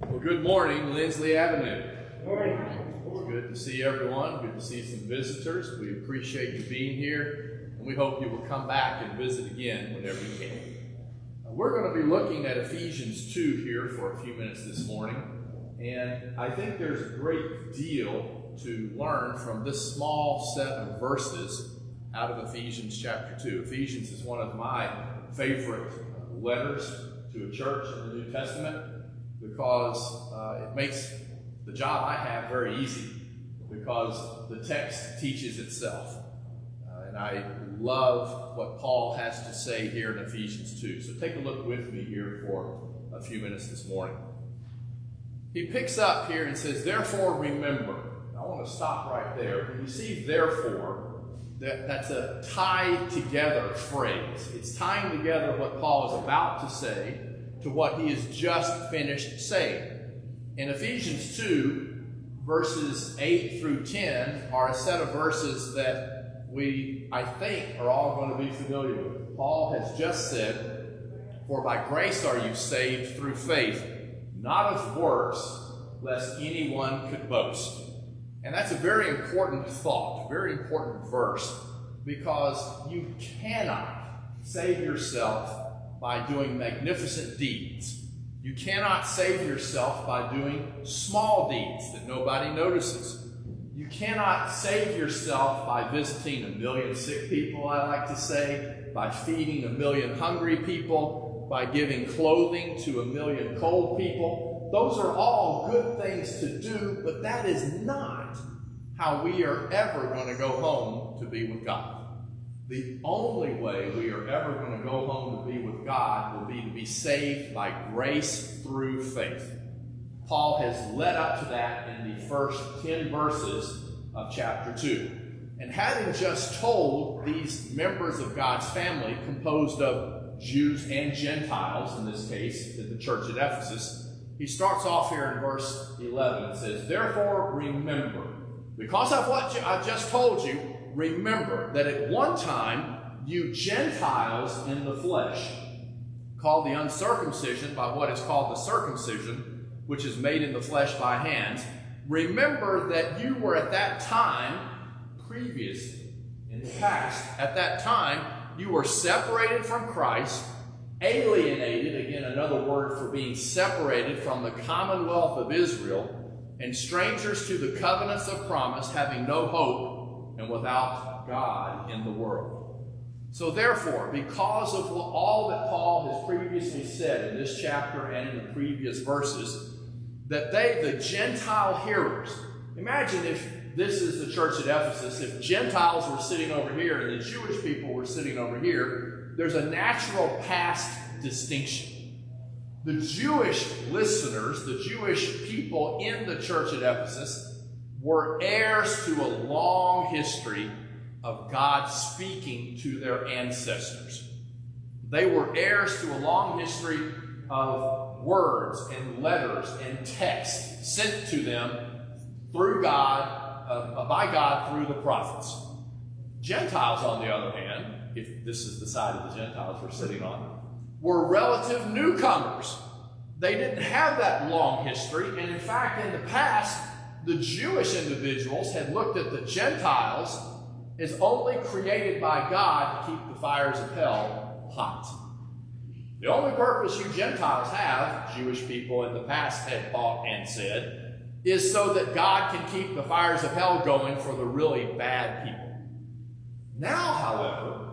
Well, good morning, Lindsley Avenue. Morning. Good to see everyone. Good to see some visitors. We appreciate you being here, and we hope you will come back and visit again whenever you can. We're going to be looking at Ephesians 2 here for a few minutes this morning, and I think there's a great deal to learn from this small set of verses out of Ephesians chapter 2. Ephesians is one of my favorite letters to a church in the New Testament because uh, it makes the job I have very easy because the text teaches itself. Uh, and I love what Paul has to say here in Ephesians 2. So take a look with me here for a few minutes this morning. He picks up here and says, Therefore remember. I want to stop right there. When you see therefore, that, that's a tie together phrase. It's tying together what Paul is about to say to what he has just finished saying. In Ephesians 2, verses 8 through 10 are a set of verses that we, I think, are all going to be familiar with. Paul has just said, For by grace are you saved through faith, not of works, lest anyone could boast. And that's a very important thought, very important verse, because you cannot save yourself by doing magnificent deeds. You cannot save yourself by doing small deeds that nobody notices. You cannot save yourself by visiting a million sick people, I like to say, by feeding a million hungry people, by giving clothing to a million cold people. Those are all good things to do, but that is not how we are ever going to go home to be with God. The only way we are ever going to go home to be with God will be to be saved by grace through faith. Paul has led up to that in the first 10 verses of chapter 2. And having just told these members of God's family, composed of Jews and Gentiles, in this case, the church at Ephesus, he starts off here in verse 11 and says, Therefore remember, because of what I've just told you, remember that at one time you Gentiles in the flesh, called the uncircumcision by what is called the circumcision, which is made in the flesh by hands, remember that you were at that time, previously, in the past, at that time, you were separated from Christ, alienated, again, another word for being separated from the commonwealth of Israel, and strangers to the covenants of promise, having no hope and without God in the world. So, therefore, because of all that Paul has previously said in this chapter and in the previous verses, that they, the Gentile hearers, imagine if this is the church at Ephesus, if Gentiles were sitting over here and the Jewish people were sitting over here, there's a natural past distinction. The Jewish listeners, the Jewish people in the church at Ephesus, were heirs to a long history of God speaking to their ancestors. They were heirs to a long history of words and letters and texts sent to them through God, uh, by God through the prophets. Gentiles, on the other hand, if this is the side of the Gentiles we're sitting on, were relative newcomers. They didn't have that long history, and in fact, in the past, the Jewish individuals had looked at the Gentiles as only created by God to keep the fires of hell hot. The only purpose you Gentiles have, Jewish people in the past had thought and said, is so that God can keep the fires of hell going for the really bad people. Now, however,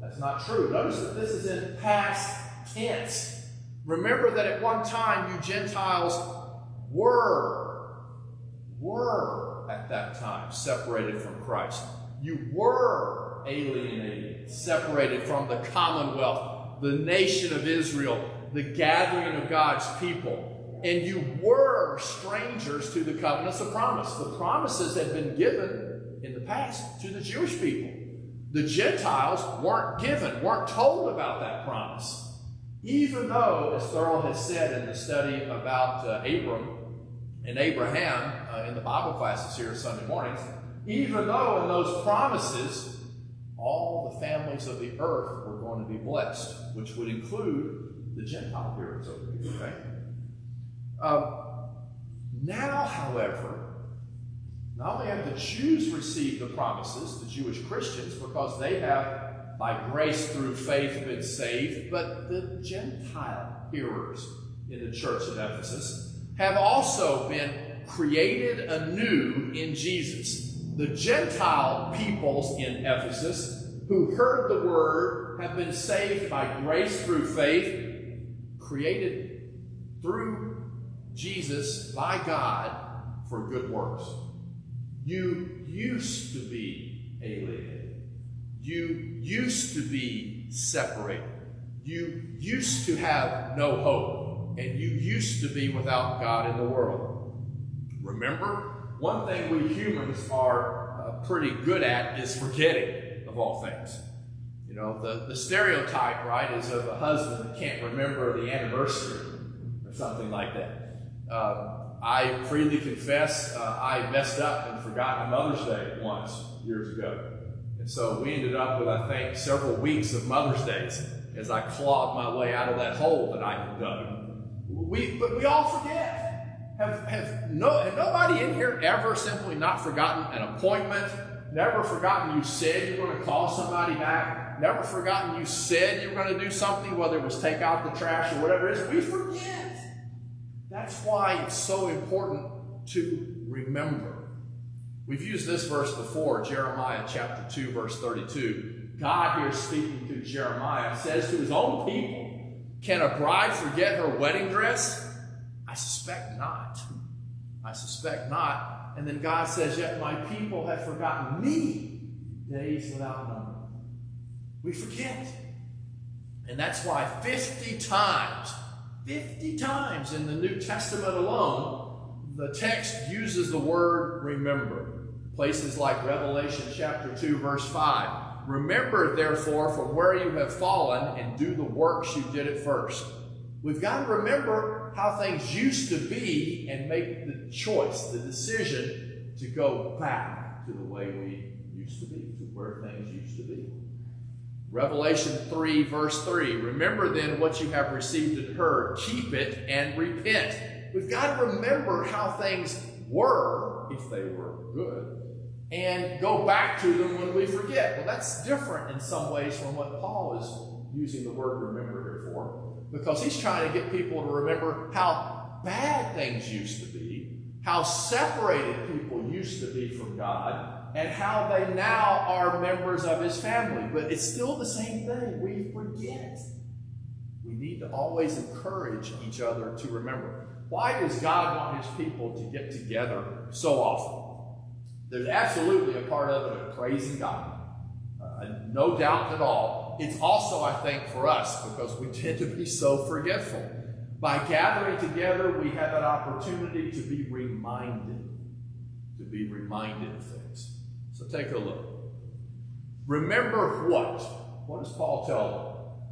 that's not true. Notice that this is in past tense. Remember that at one time you Gentiles were, were at that time separated from Christ. You were alienated, separated from the commonwealth, the nation of Israel, the gathering of God's people. And you were strangers to the covenants of promise. The promises had been given in the past to the Jewish people. The Gentiles weren't given, weren't told about that promise. Even though, as Thurl has said in the study about uh, Abram and Abraham uh, in the Bible classes here Sunday mornings, even though in those promises all the families of the earth were going to be blessed, which would include the Gentile hearers over here, okay? Um, now, however, not only have the Jews received the promises, the Jewish Christians, because they have, by grace through faith, been saved, but the Gentile hearers in the church of Ephesus have also been created anew in Jesus. The Gentile peoples in Ephesus who heard the word have been saved by grace through faith, created through Jesus by God for good works. You used to be alienated. You used to be separated. You used to have no hope. And you used to be without God in the world. Remember, one thing we humans are uh, pretty good at is forgetting, of all things. You know, the, the stereotype, right, is of a husband that can't remember the anniversary or something like that. Uh, I freely confess uh, I messed up and forgot Mother's Day once years ago. And so we ended up with, I think, several weeks of Mother's Days as I clawed my way out of that hole that I had dug. We, but we all forget. Have, have, no, have nobody in here ever simply not forgotten an appointment? Never forgotten you said you were going to call somebody back? Never forgotten you said you were going to do something, whether it was take out the trash or whatever it is? We forget. That's why it's so important to remember. We've used this verse before, Jeremiah chapter 2, verse 32. God here speaking to Jeremiah says to his own people, Can a bride forget her wedding dress? I suspect not. I suspect not. And then God says, Yet my people have forgotten me days without number. We forget. And that's why 50 times 50 times in the New Testament alone, the text uses the word remember. Places like Revelation chapter 2, verse 5. Remember, therefore, from where you have fallen and do the works you did at first. We've got to remember how things used to be and make the choice, the decision to go back to the way we used to be, to where things used to be. Revelation 3, verse 3. Remember then what you have received and heard, keep it and repent. We've got to remember how things were, if they were good, and go back to them when we forget. Well, that's different in some ways from what Paul is using the word remember because he's trying to get people to remember how bad things used to be, how separated people used to be from God, and how they now are members of his family. But it's still the same thing. We forget. We need to always encourage each other to remember. Why does God want his people to get together so often? There's absolutely a part of it of praising God. Uh, no doubt at all. It's also, I think, for us because we tend to be so forgetful. By gathering together, we have that opportunity to be reminded, to be reminded of things. So take a look. Remember what? What does Paul tell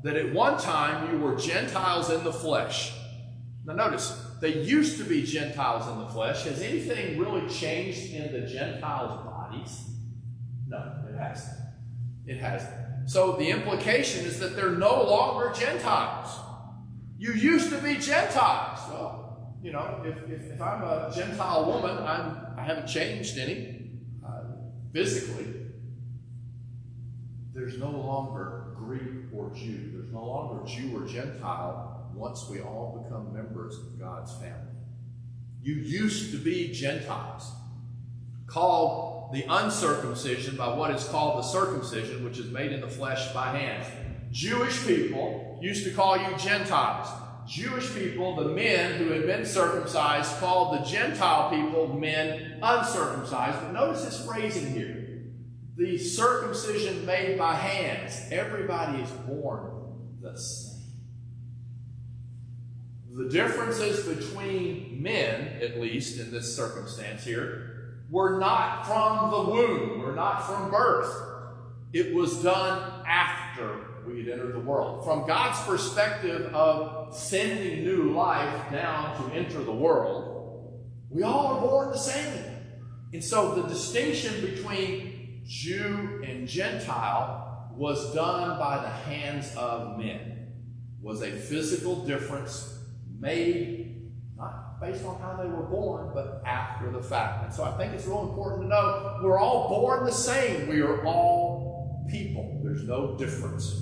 them? That at one time you were Gentiles in the flesh. Now notice, they used to be Gentiles in the flesh. Has anything really changed in the Gentiles' bodies? No, it hasn't. It hasn't. So the implication is that they're no longer Gentiles. You used to be Gentiles. Well, you know, if, if, if I'm a Gentile woman, I'm, I haven't changed any uh, physically, there's no longer Greek or Jew. There's no longer Jew or Gentile once we all become members of God's family. You used to be Gentiles, called the uncircumcision by what is called the circumcision, which is made in the flesh by hands. Jewish people used to call you Gentiles. Jewish people, the men who had been circumcised, called the Gentile people men uncircumcised. But notice this phrasing here the circumcision made by hands. Everybody is born the same. The differences between men, at least in this circumstance here, were not from the womb, were not from birth. It was done after we had entered the world. From God's perspective of sending new life down to enter the world, we all are born the same. And so the distinction between Jew and Gentile was done by the hands of men, was a physical difference made Based on how they were born, but after the fact. And so I think it's real important to know we're all born the same. We are all people. There's no difference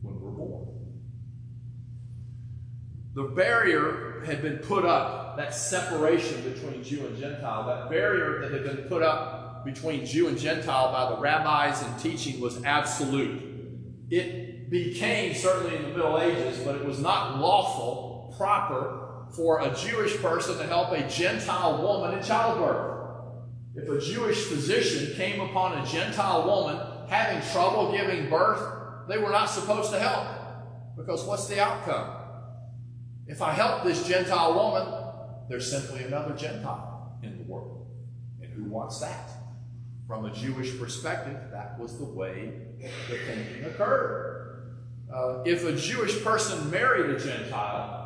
when we're born. The barrier had been put up, that separation between Jew and Gentile, that barrier that had been put up between Jew and Gentile by the rabbis and teaching was absolute. It became, certainly in the Middle Ages, but it was not lawful, proper for a Jewish person to help a Gentile woman in childbirth. If a Jewish physician came upon a Gentile woman having trouble giving birth, they were not supposed to help. Because what's the outcome? If I help this Gentile woman, there's simply another Gentile in the world. And who wants that? From a Jewish perspective, that was the way the thinking occurred. Uh, if a Jewish person married a Gentile,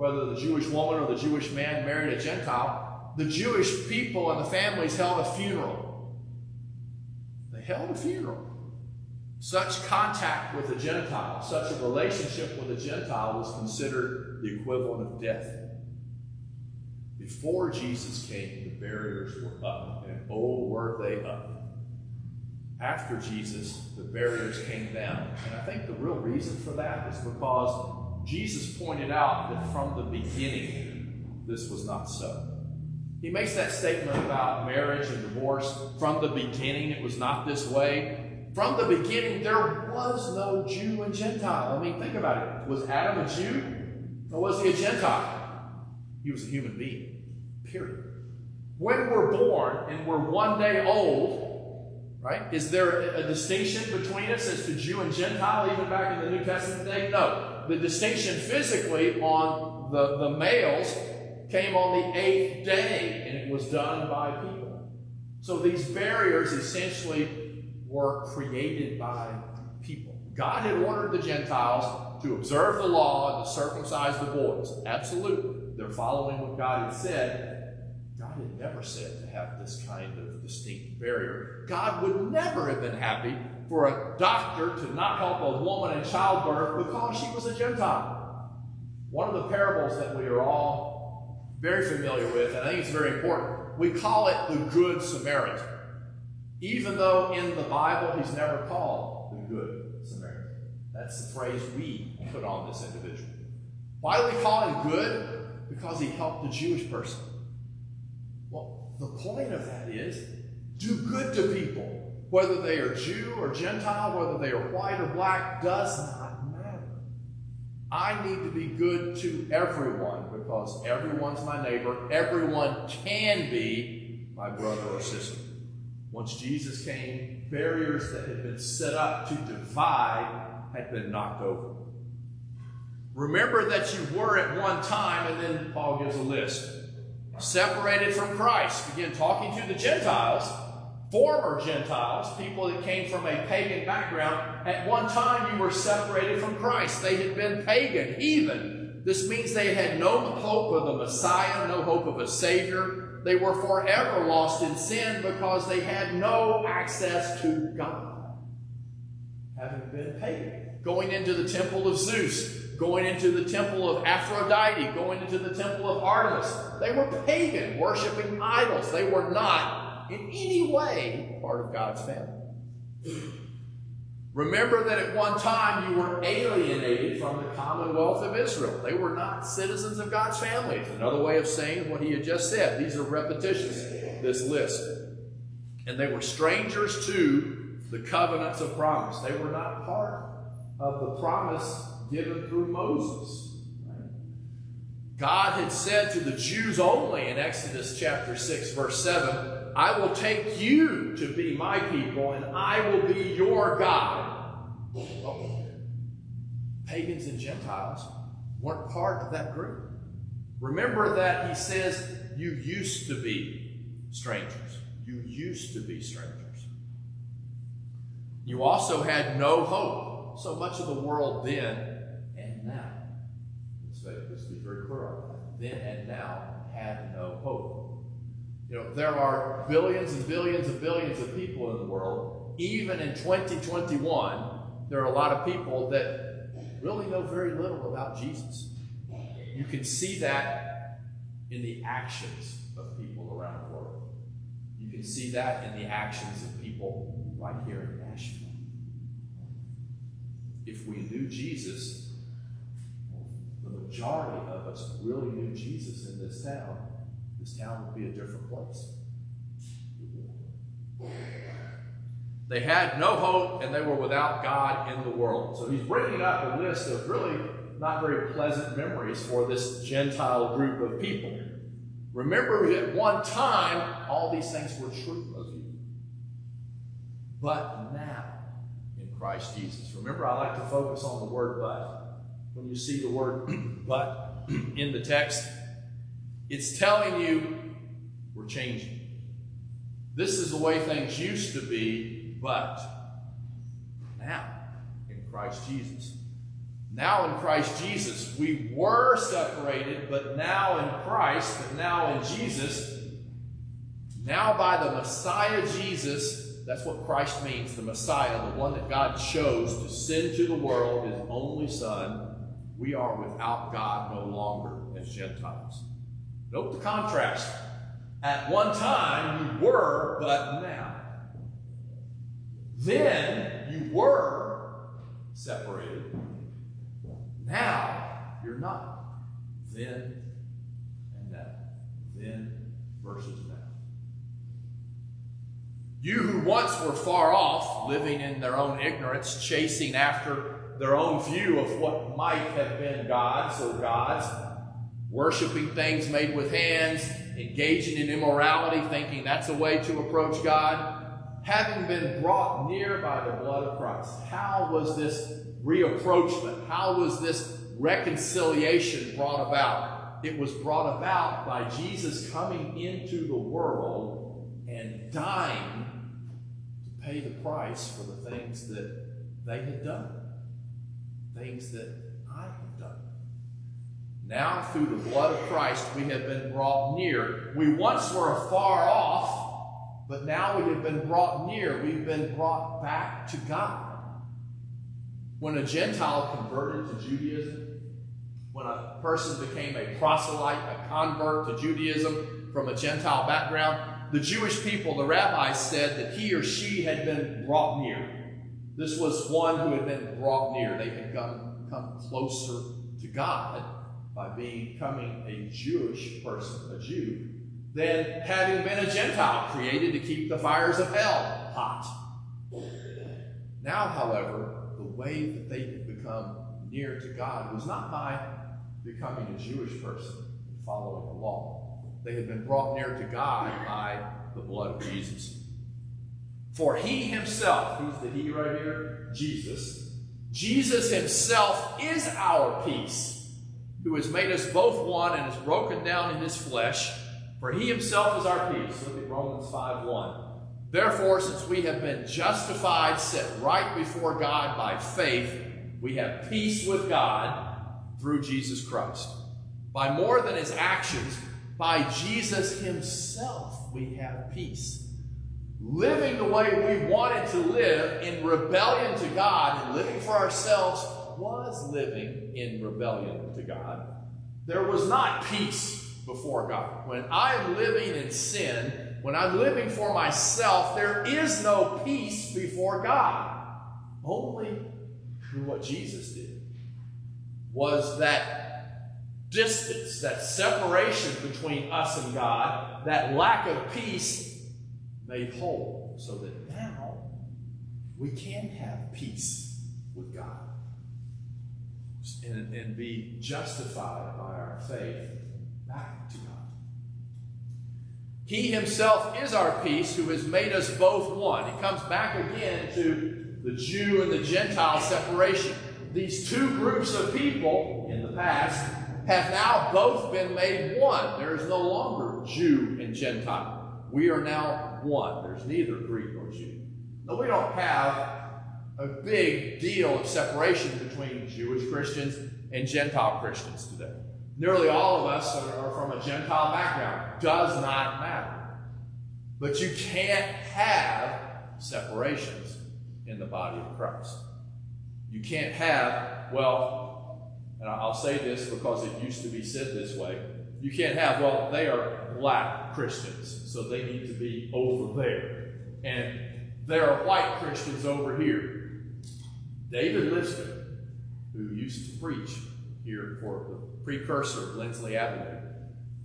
whether the Jewish woman or the Jewish man married a Gentile, the Jewish people and the families held a funeral. They held a funeral. Such contact with a Gentile, such a relationship with a Gentile was considered the equivalent of death. Before Jesus came, the barriers were up, and oh, were they up. After Jesus, the barriers came down. And I think the real reason for that is because Jesus pointed out that from the beginning, this was not so. He makes that statement about marriage and divorce. From the beginning, it was not this way. From the beginning, there was no Jew and Gentile. I mean, think about it. Was Adam a Jew or was he a Gentile? He was a human being, period. When we're born and we're one day old, right, is there a distinction between us as to Jew and Gentile even back in the New Testament day? No the distinction physically on the, the males came on the eighth day, and it was done by people. So these barriers essentially were created by people. God had ordered the Gentiles to observe the law and to circumcise the boys. Absolutely. They're following what God had said. God had never said to have this kind of distinct barrier. God would never have been happy for a doctor to not help a woman in childbirth because she was a Gentile. One of the parables that we are all very familiar with, and I think it's very important, we call it the Good Samaritan. Even though in the Bible he's never called the Good Samaritan. That's the phrase we put on this individual. Why do we call him good? Because he helped the Jewish person. Well, the point of that is do good to people. Whether they are Jew or Gentile, whether they are white or black, does not matter. I need to be good to everyone because everyone's my neighbor. Everyone can be my brother or sister. Once Jesus came, barriers that had been set up to divide had been knocked over. Remember that you were at one time, and then Paul gives a list. Separated from Christ. Begin talking to the Gentiles former Gentiles, people that came from a pagan background, at one time you were separated from Christ. They had been pagan, heathen. This means they had no hope of the Messiah, no hope of a Savior. They were forever lost in sin because they had no access to God, having been pagan. Going into the temple of Zeus, going into the temple of Aphrodite, going into the temple of Artemis. They were pagan, worshiping idols. They were not in any way part of God's family. Remember that at one time you were alienated from the commonwealth of Israel. They were not citizens of God's family. It's another way of saying what he had just said. These are repetitions, this list. And they were strangers to the covenants of promise. They were not part of the promise given through Moses. God had said to the Jews only in Exodus chapter 6, verse 7, I will take you to be my people, and I will be your God. Well, pagans and Gentiles weren't part of that group. Remember that he says, You used to be strangers. You used to be strangers. You also had no hope. So much of the world then and now, let's, let's be very clear on that, then and now had no hope. You know, there are billions and billions and billions of people in the world. Even in 2021, there are a lot of people that really know very little about Jesus. You can see that in the actions of people around the world. You can see that in the actions of people right here in Nashville. If we knew Jesus, the majority of us really knew Jesus in this town, this town would be a different place. They had no hope and they were without God in the world. So he's bringing up a list of really not very pleasant memories for this Gentile group of people. Remember, at one time, all these things were true of you. But now, in Christ Jesus. Remember, I like to focus on the word but. When you see the word but in the text, it's telling you we're changing. This is the way things used to be, but now in Christ Jesus. Now in Christ Jesus, we were separated, but now in Christ, but now in Jesus, now by the Messiah Jesus, that's what Christ means, the Messiah, the one that God chose to send to the world, his only Son, we are without God no longer as Gentiles. Note the contrast. At one time you were, but now. Then you were separated. Now you're not. Then and now. Then versus now. You who once were far off, living in their own ignorance, chasing after their own view of what might have been God's or God's, worshiping things made with hands, engaging in immorality, thinking that's a way to approach God, having been brought near by the blood of Christ. How was this reapproachment? How was this reconciliation brought about? It was brought about by Jesus coming into the world and dying to pay the price for the things that they had done, things that I had done. Now, through the blood of Christ, we have been brought near. We once were afar off, but now we have been brought near. We've been brought back to God. When a Gentile converted to Judaism, when a person became a proselyte, a convert to Judaism from a Gentile background, the Jewish people, the rabbis said that he or she had been brought near. This was one who had been brought near. They had come, come closer to God by becoming a Jewish person, a Jew, than having been a Gentile created to keep the fires of hell hot. Now, however, the way that they could become near to God was not by becoming a Jewish person and following the law. They had been brought near to God by the blood of Jesus. For he himself, who's the he right here? Jesus. Jesus himself is our peace who has made us both one and has broken down in his flesh, for he himself is our peace. Look at Romans 5 1. Therefore, since we have been justified, set right before God by faith, we have peace with God through Jesus Christ. By more than his actions, by Jesus himself, we have peace. Living the way we wanted to live in rebellion to God and living for ourselves was living in rebellion to God. There was not peace before God. When I am living in sin, when I'm living for myself, there is no peace before God. Only through what Jesus did was that distance, that separation between us and God, that lack of peace made whole so that now we can have peace with God and, and be justified by our faith back to God. He himself is our peace who has made us both one. He comes back again to the Jew and the Gentile separation. These two groups of people in the past have now both been made one. There is no longer Jew and Gentile. We are now one. There's neither Greek nor Jew. No, we don't have a big deal of separation between Jewish Christians and Gentile Christians today. Nearly all of us are, from a Gentile background. Does not matter. But you can't have separations in the body of Christ. You can't have, well, and I'll say this because it used to be said this way you can't have, well, they are black Christians, so they need to be over there. And there are white Christians over here. David Lipscomb, who used to preach here for the precursor of Lindsley Avenue,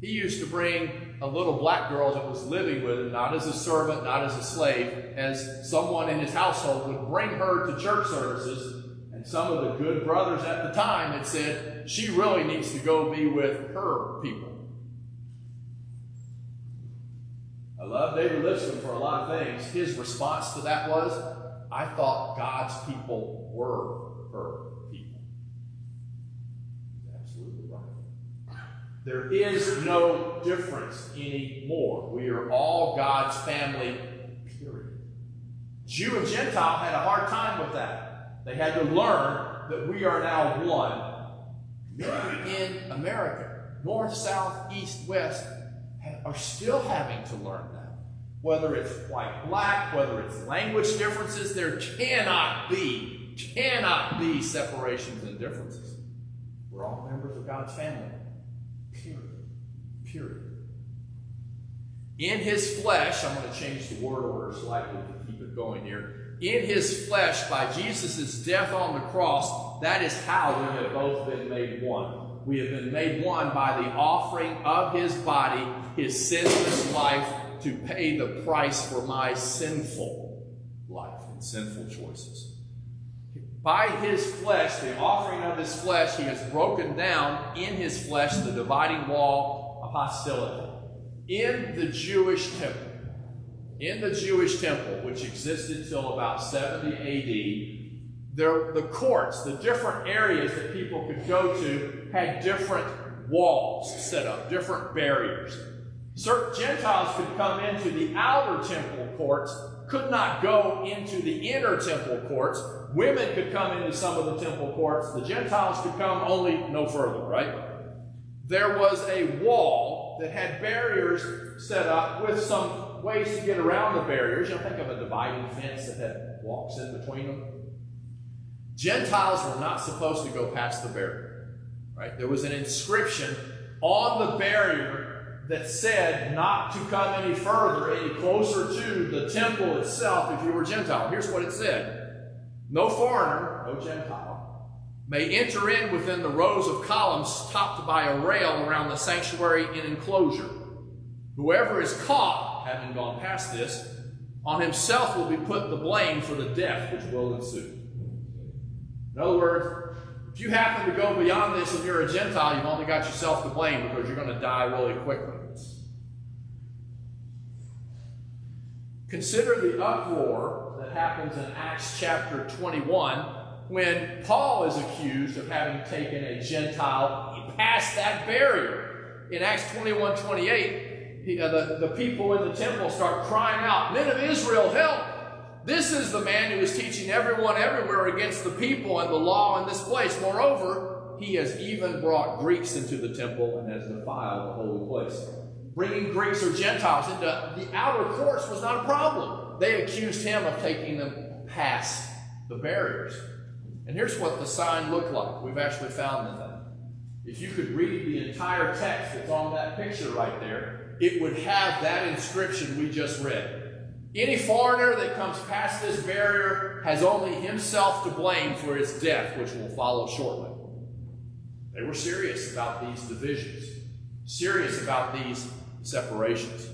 he used to bring a little black girl that was living with him, not as a servant, not as a slave, as someone in his household would bring her to church services. And some of the good brothers at the time had said, she really needs to go be with her people. I love David Lipscomb for a lot of things. His response to that was, I thought God's people were her people. He's absolutely right. There is no difference anymore. We are all God's family, period. Jew and Gentile had a hard time with that. They had to learn that we are now one. Many in America, north, south, east, west, are still having to learn that. Whether it's white, black, whether it's language differences, there cannot be, cannot be separations and differences. We're all members of God's family. Period. Period. In his flesh, I'm going to change the word order slightly to keep it going here. In his flesh, by Jesus' death on the cross, that is how we have both been made one. We have been made one by the offering of his body, his sinless life, to pay the price for my sinful life and sinful choices. By his flesh, the offering of his flesh, he has broken down in his flesh the dividing wall of hostility. In the Jewish temple, in the Jewish temple, which existed till about 70 AD, there, the courts, the different areas that people could go to, had different walls set up, different barriers. Certain Gentiles could come into the outer temple courts, could not go into the inner temple courts. Women could come into some of the temple courts. The Gentiles could come only no further, right? There was a wall that had barriers set up with some ways to get around the barriers. You know, think of a dividing fence that had walks in between them. Gentiles were not supposed to go past the barrier, right? There was an inscription on the barrier that said not to come any further, any closer to the temple itself if you were Gentile. Here's what it said No foreigner, no Gentile, may enter in within the rows of columns topped by a rail around the sanctuary in enclosure. Whoever is caught, having gone past this, on himself will be put the blame for the death which will ensue. In other words, if you happen to go beyond this and you're a Gentile, you've only got yourself to blame because you're going to die really quickly. Consider the uproar that happens in Acts chapter 21 when Paul is accused of having taken a Gentile past that barrier. In Acts 21 28, he, uh, the, the people in the temple start crying out, Men of Israel, help! This is the man who is teaching everyone everywhere against the people and the law in this place. Moreover, he has even brought Greeks into the temple and has defiled the holy place. Bringing Greeks or Gentiles into the outer courts was not a problem. They accused him of taking them past the barriers. And here's what the sign looked like. We've actually found that. If you could read the entire text that's on that picture right there, it would have that inscription we just read. Any foreigner that comes past this barrier has only himself to blame for his death, which will follow shortly. They were serious about these divisions, serious about these separations.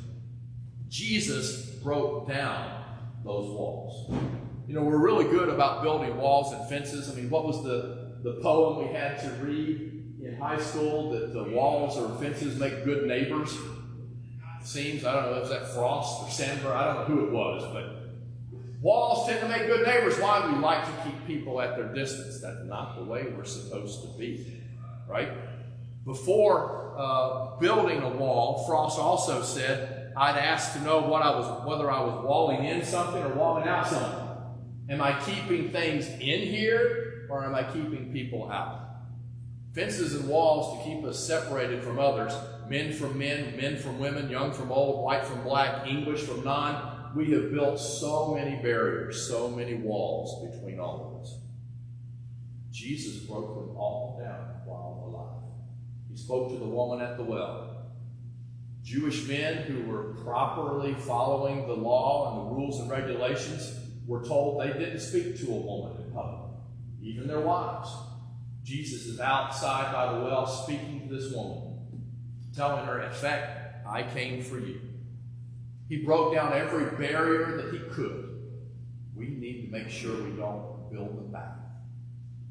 Jesus broke down those walls. You know, we're really good about building walls and fences. I mean, what was the, the poem we had to read in high school that the walls or fences make good neighbors? seems. I don't know if that Frost or Sandburg. I don't know who it was, but walls tend to make good neighbors. Why? We like to keep people at their distance. That's not the way we're supposed to be, right? Before uh, building a wall, Frost also said, "I'd ask to know what I was, whether I was walling in something or walling out something. Am I keeping things in here, or am I keeping people out?" Fences and walls to keep us separated from others men from men, men from women, young from old, white from black, English from non. We have built so many barriers, so many walls between all of us. Jesus broke them all down spoke to the woman at the well. Jewish men who were properly following the law and the rules and regulations were told they didn't speak to a woman in public, even their wives. Jesus is outside by the well speaking to this woman, telling her, In fact, I came for you. He broke down every barrier that he could. We need to make sure we don't build them back.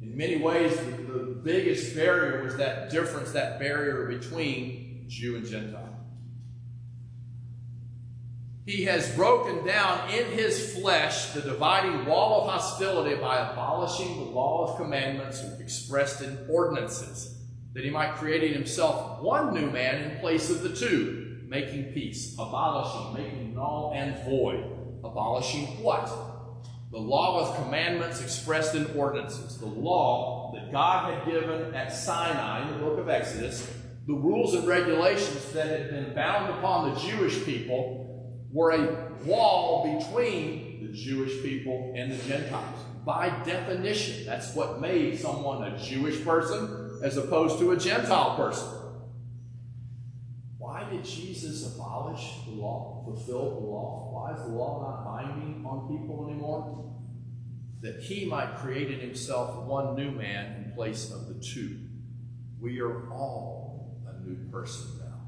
In many ways, the, the biggest barrier was that difference, that barrier between Jew and Gentile. He has broken down in his flesh the dividing wall of hostility by abolishing the law of commandments expressed in ordinances, that he might create in himself one new man in place of the two, making peace, abolishing, making null and void. Abolishing what? The law of commandments expressed in ordinances, the law that God had given at Sinai in the book of Exodus, the rules and regulations that had been bound upon the Jewish people were a wall between the Jewish people and the Gentiles. By definition, that's what made someone a Jewish person as opposed to a Gentile person. Why did Jesus abolish the law, fulfill the law? Why is the law not binding on people anymore? That he might create in himself one new man in place of the two. We are all a new person now.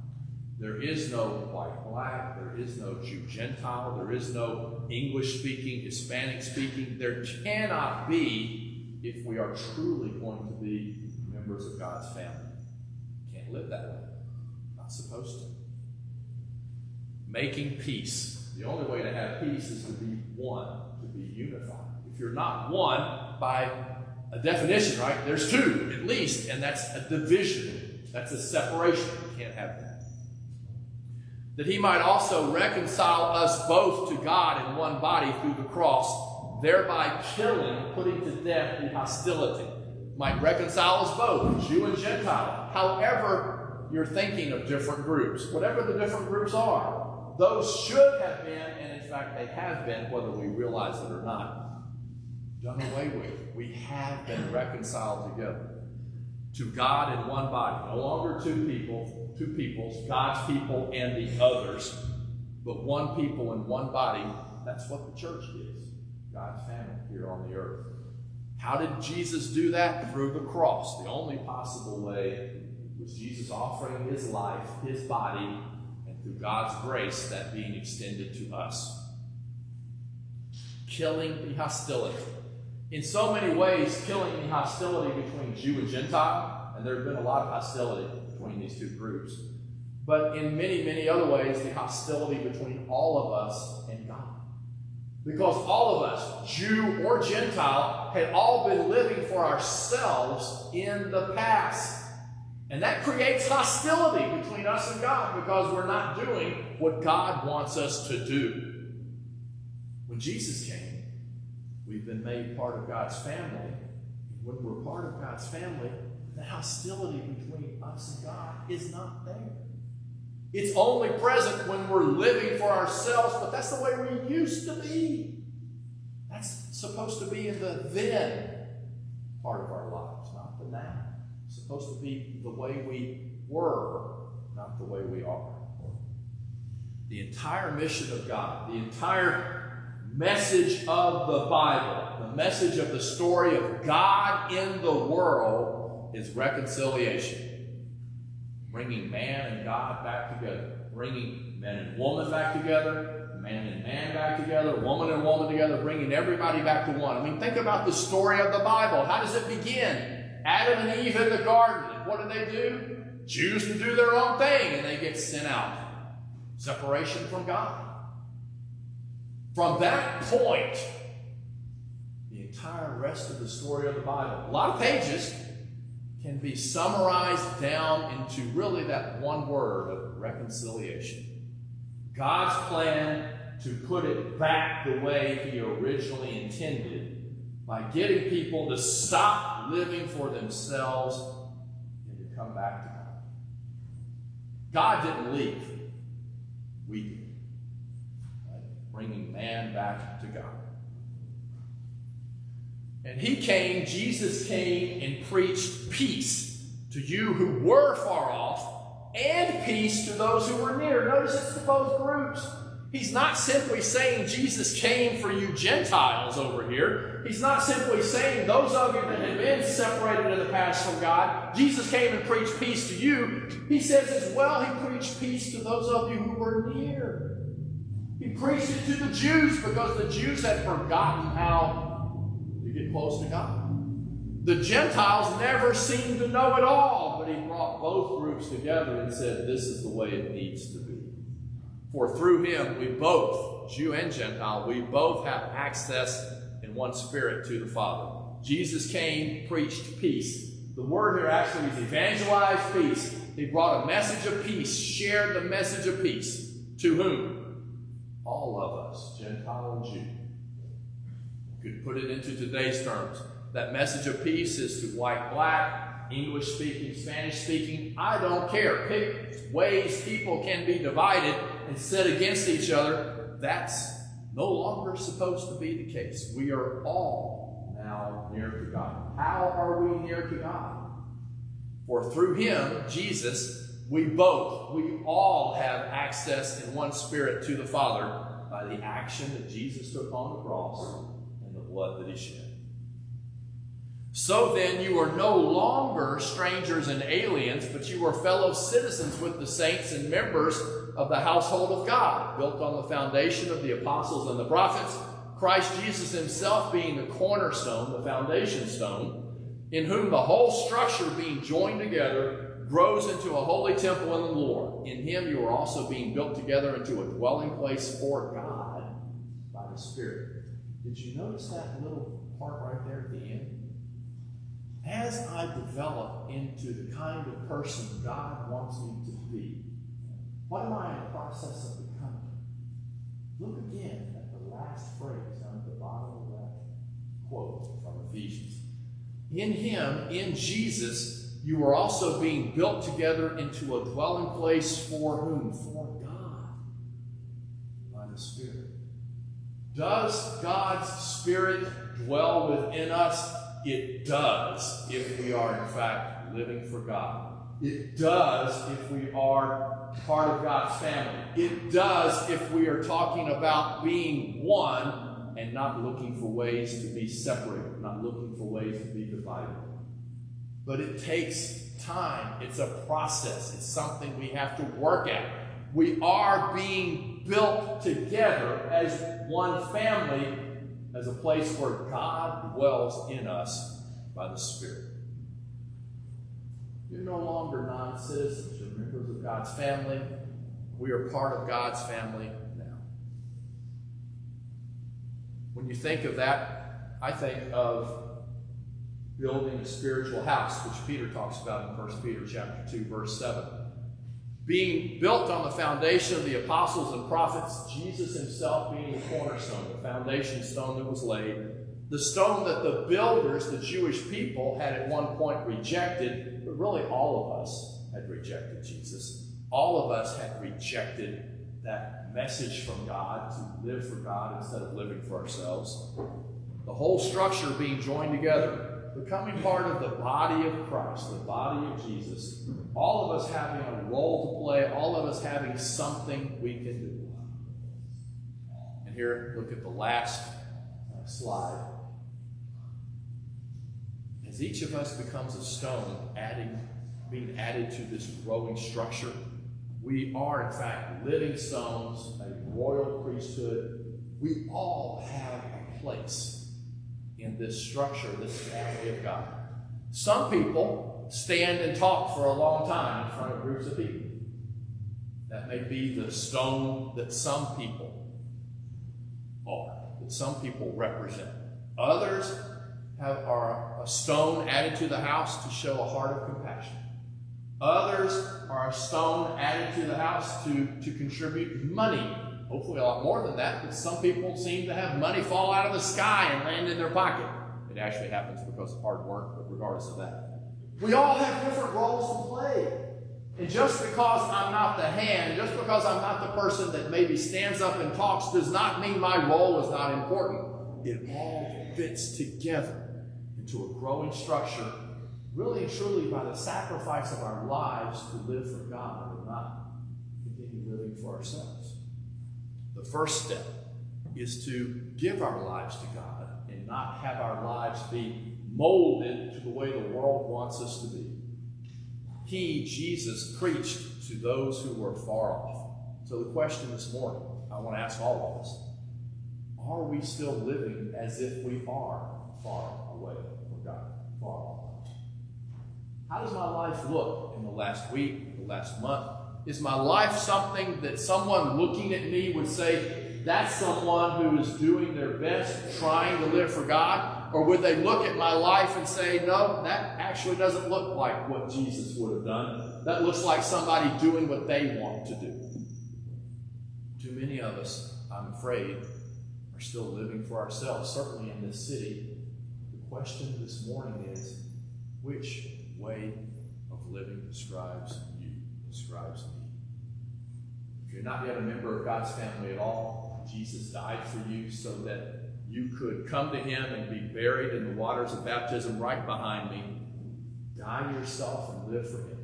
there is no white black, there is no Jew Gentile, there is no English speaking, Hispanic speaking. There cannot be if we are truly going to be members of God's family. Can't live that way. Supposed to. Making peace. The only way to have peace is to be one, to be unified. If you're not one, by a definition, right, there's two at least, and that's a division. That's a separation. You can't have that that he might also reconcile us both to God in one body through the cross, thereby killing, putting to death the hostility. Might reconcile us both, Jew and Gentile. However, you're thinking of different groups, whatever the different groups are, those should have been, and in fact they have been, whether we realize it or not, done away with. We have been reconciled together to God in one body. No longer two people, two peoples, God's people and the others, but one people in one body. That's what the church is God's family here on the earth. How did Jesus do that? Through the cross. The only possible way was Jesus offering his life, his body, and through God's grace, that being extended to us. Killing the hostility in so many ways killing the hostility between Jew and Gentile, and there's been a lot of hostility between these two groups. But in many, many other ways, the hostility between all of us and God. Because all of us, Jew or Gentile, had all been living for ourselves in the past. And that creates hostility between us and God because we're not doing what God wants us to do. When Jesus came, We've been made part of God's family. When we're part of God's family, the hostility between us and God is not there. It's only present when we're living for ourselves, but that's the way we used to be. That's supposed to be in the then part of our lives, not the now. Supposed to be the way we were, not the way we are. The entire mission of God, the entire message of the Bible, the message of the story of God in the world is reconciliation. Bringing man and God back together, bringing man and woman back together, man and man back together, woman and woman together, bringing everybody back to one. I mean, think about the story of the Bible. How does it begin? Adam and Eve in the garden. And what do they do? Choose to do their own thing, and they get sent out. Separation from God. From that point, the entire rest of the story of the Bible, a lot of pages, can be summarized down into really that one word of reconciliation. God's plan to put it back the way He originally intended by getting people to stop living for themselves and to come back to God. God didn't leave, we did bringing man back to God. And he came, Jesus came and preached peace to you who were far off, and peace to those who were near. Notice it's to both groups. He's not simply saying Jesus came for you Gentiles over here. He's not simply saying those of you that have been separated in the past from God, Jesus came and preached peace to you. He says as well, He preached peace to those of you who were near. He preached it to the Jews because the Jews had forgotten how to get close to God. The Gentiles never seemed to know it all, but he brought both groups together and said, This is the way it needs to be. For through him, we both, Jew and Gentile, we both have access in one spirit to the Father. Jesus came, preached peace. The word here actually is evangelized peace. He brought a message of peace, shared the message of peace. To whom? All of us, Gentile and Jew. You could put it into today's terms. That message of peace is to white, black, English speaking, Spanish speaking. I don't care. Pick ways people can be divided and set against each other. That's no longer supposed to be the case. We are all now near to God. How are we near to God? For through Him, Jesus, we both, we all have access in one spirit to the Father by the action that Jesus took on the cross and the blood that He shed. So then, you are no longer strangers and aliens, but you are fellow citizens with the saints and members of the household of God, built on the foundation of the apostles and the prophets, Christ Jesus himself being the cornerstone, the foundation stone, in whom the whole structure being joined together grows into a holy temple in the Lord. In him you are also being built together into a dwelling place for God by the Spirit. Did you notice that little part right there at the end? as I develop into the kind of person God wants me to be, what am I in the process of becoming? Look again at the last phrase at the bottom that quote from Ephesians. In Him, in Jesus, you are also being built together into a dwelling place for whom? For God, by the Spirit. Does God's Spirit dwell within us? It does if we are, in fact, living for God. It does if we are part of God's family. It does if we are talking about being one and not looking for ways to be separated, not looking for ways to be divided. But it takes time. It's a process. It's something we have to work at. We are being built together as one family as a place where God dwells in us by the Spirit. You're no longer non citizens, God's family. We are part of God's family now. When you think of that, I think of building a spiritual house, which Peter talks about in 1 Peter chapter 2, verse 7 being built on the foundation of the apostles and prophets, Jesus himself being the cornerstone, the foundation stone that was laid, the stone that the builders, the Jewish people, had at one point rejected, but really all of us had rejected Jesus. All of us had rejected that message from God to live for God instead of living for ourselves. The whole structure being joined together becoming part of the body of Christ, the body of Jesus, all of us having a role to play, all of us having something we can do. And here, look at the last uh, slide. As each of us becomes a stone, adding, being added to this growing structure, we are, in fact, living stones, a royal priesthood. We all have a place in this structure, this family of God. Some people stand and talk for a long time in front of groups of people. That may be the stone that some people are, that some people represent. Others have, are a stone added to the house to show a heart of compassion. Others are a stone added to the house to, to contribute money Hopefully, a lot more than that, but some people seem to have money fall out of the sky and land in their pocket. It actually happens because of hard work, but regardless of that. We all have different roles to play. And just because I'm not the hand, just because I'm not the person that maybe stands up and talks, does not mean my role is not important. It all fits together into a growing structure really and truly by the sacrifice of our lives to live for God and not continue living for ourselves. The first step is to give our lives to God and not have our lives be molded to the way the world wants us to be. He, Jesus, preached to those who were far off. So the question this morning, I want to ask all of us, are we still living as if we are far away from God, far off? Does my life look in the last week, the last month? Is my life something that someone looking at me would say, that's someone who is doing their best, trying to live for God? Or would they look at my life and say, no, that actually doesn't look like what Jesus would have done? That looks like somebody doing what they want to do. Too many of us, I'm afraid, are still living for ourselves, certainly in this city. The question this morning is which way of living describes you, describes me? If you're not yet a member of God's family at all, Jesus died for you so that you could come to Him and be buried in the waters of baptism right behind me. Die yourself and live for Him.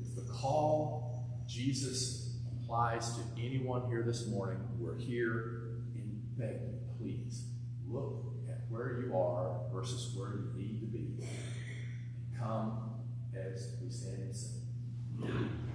If the call Jesus applies to anyone here this morning, we're here in beg please look at where you are versus where you come as we stand and sing.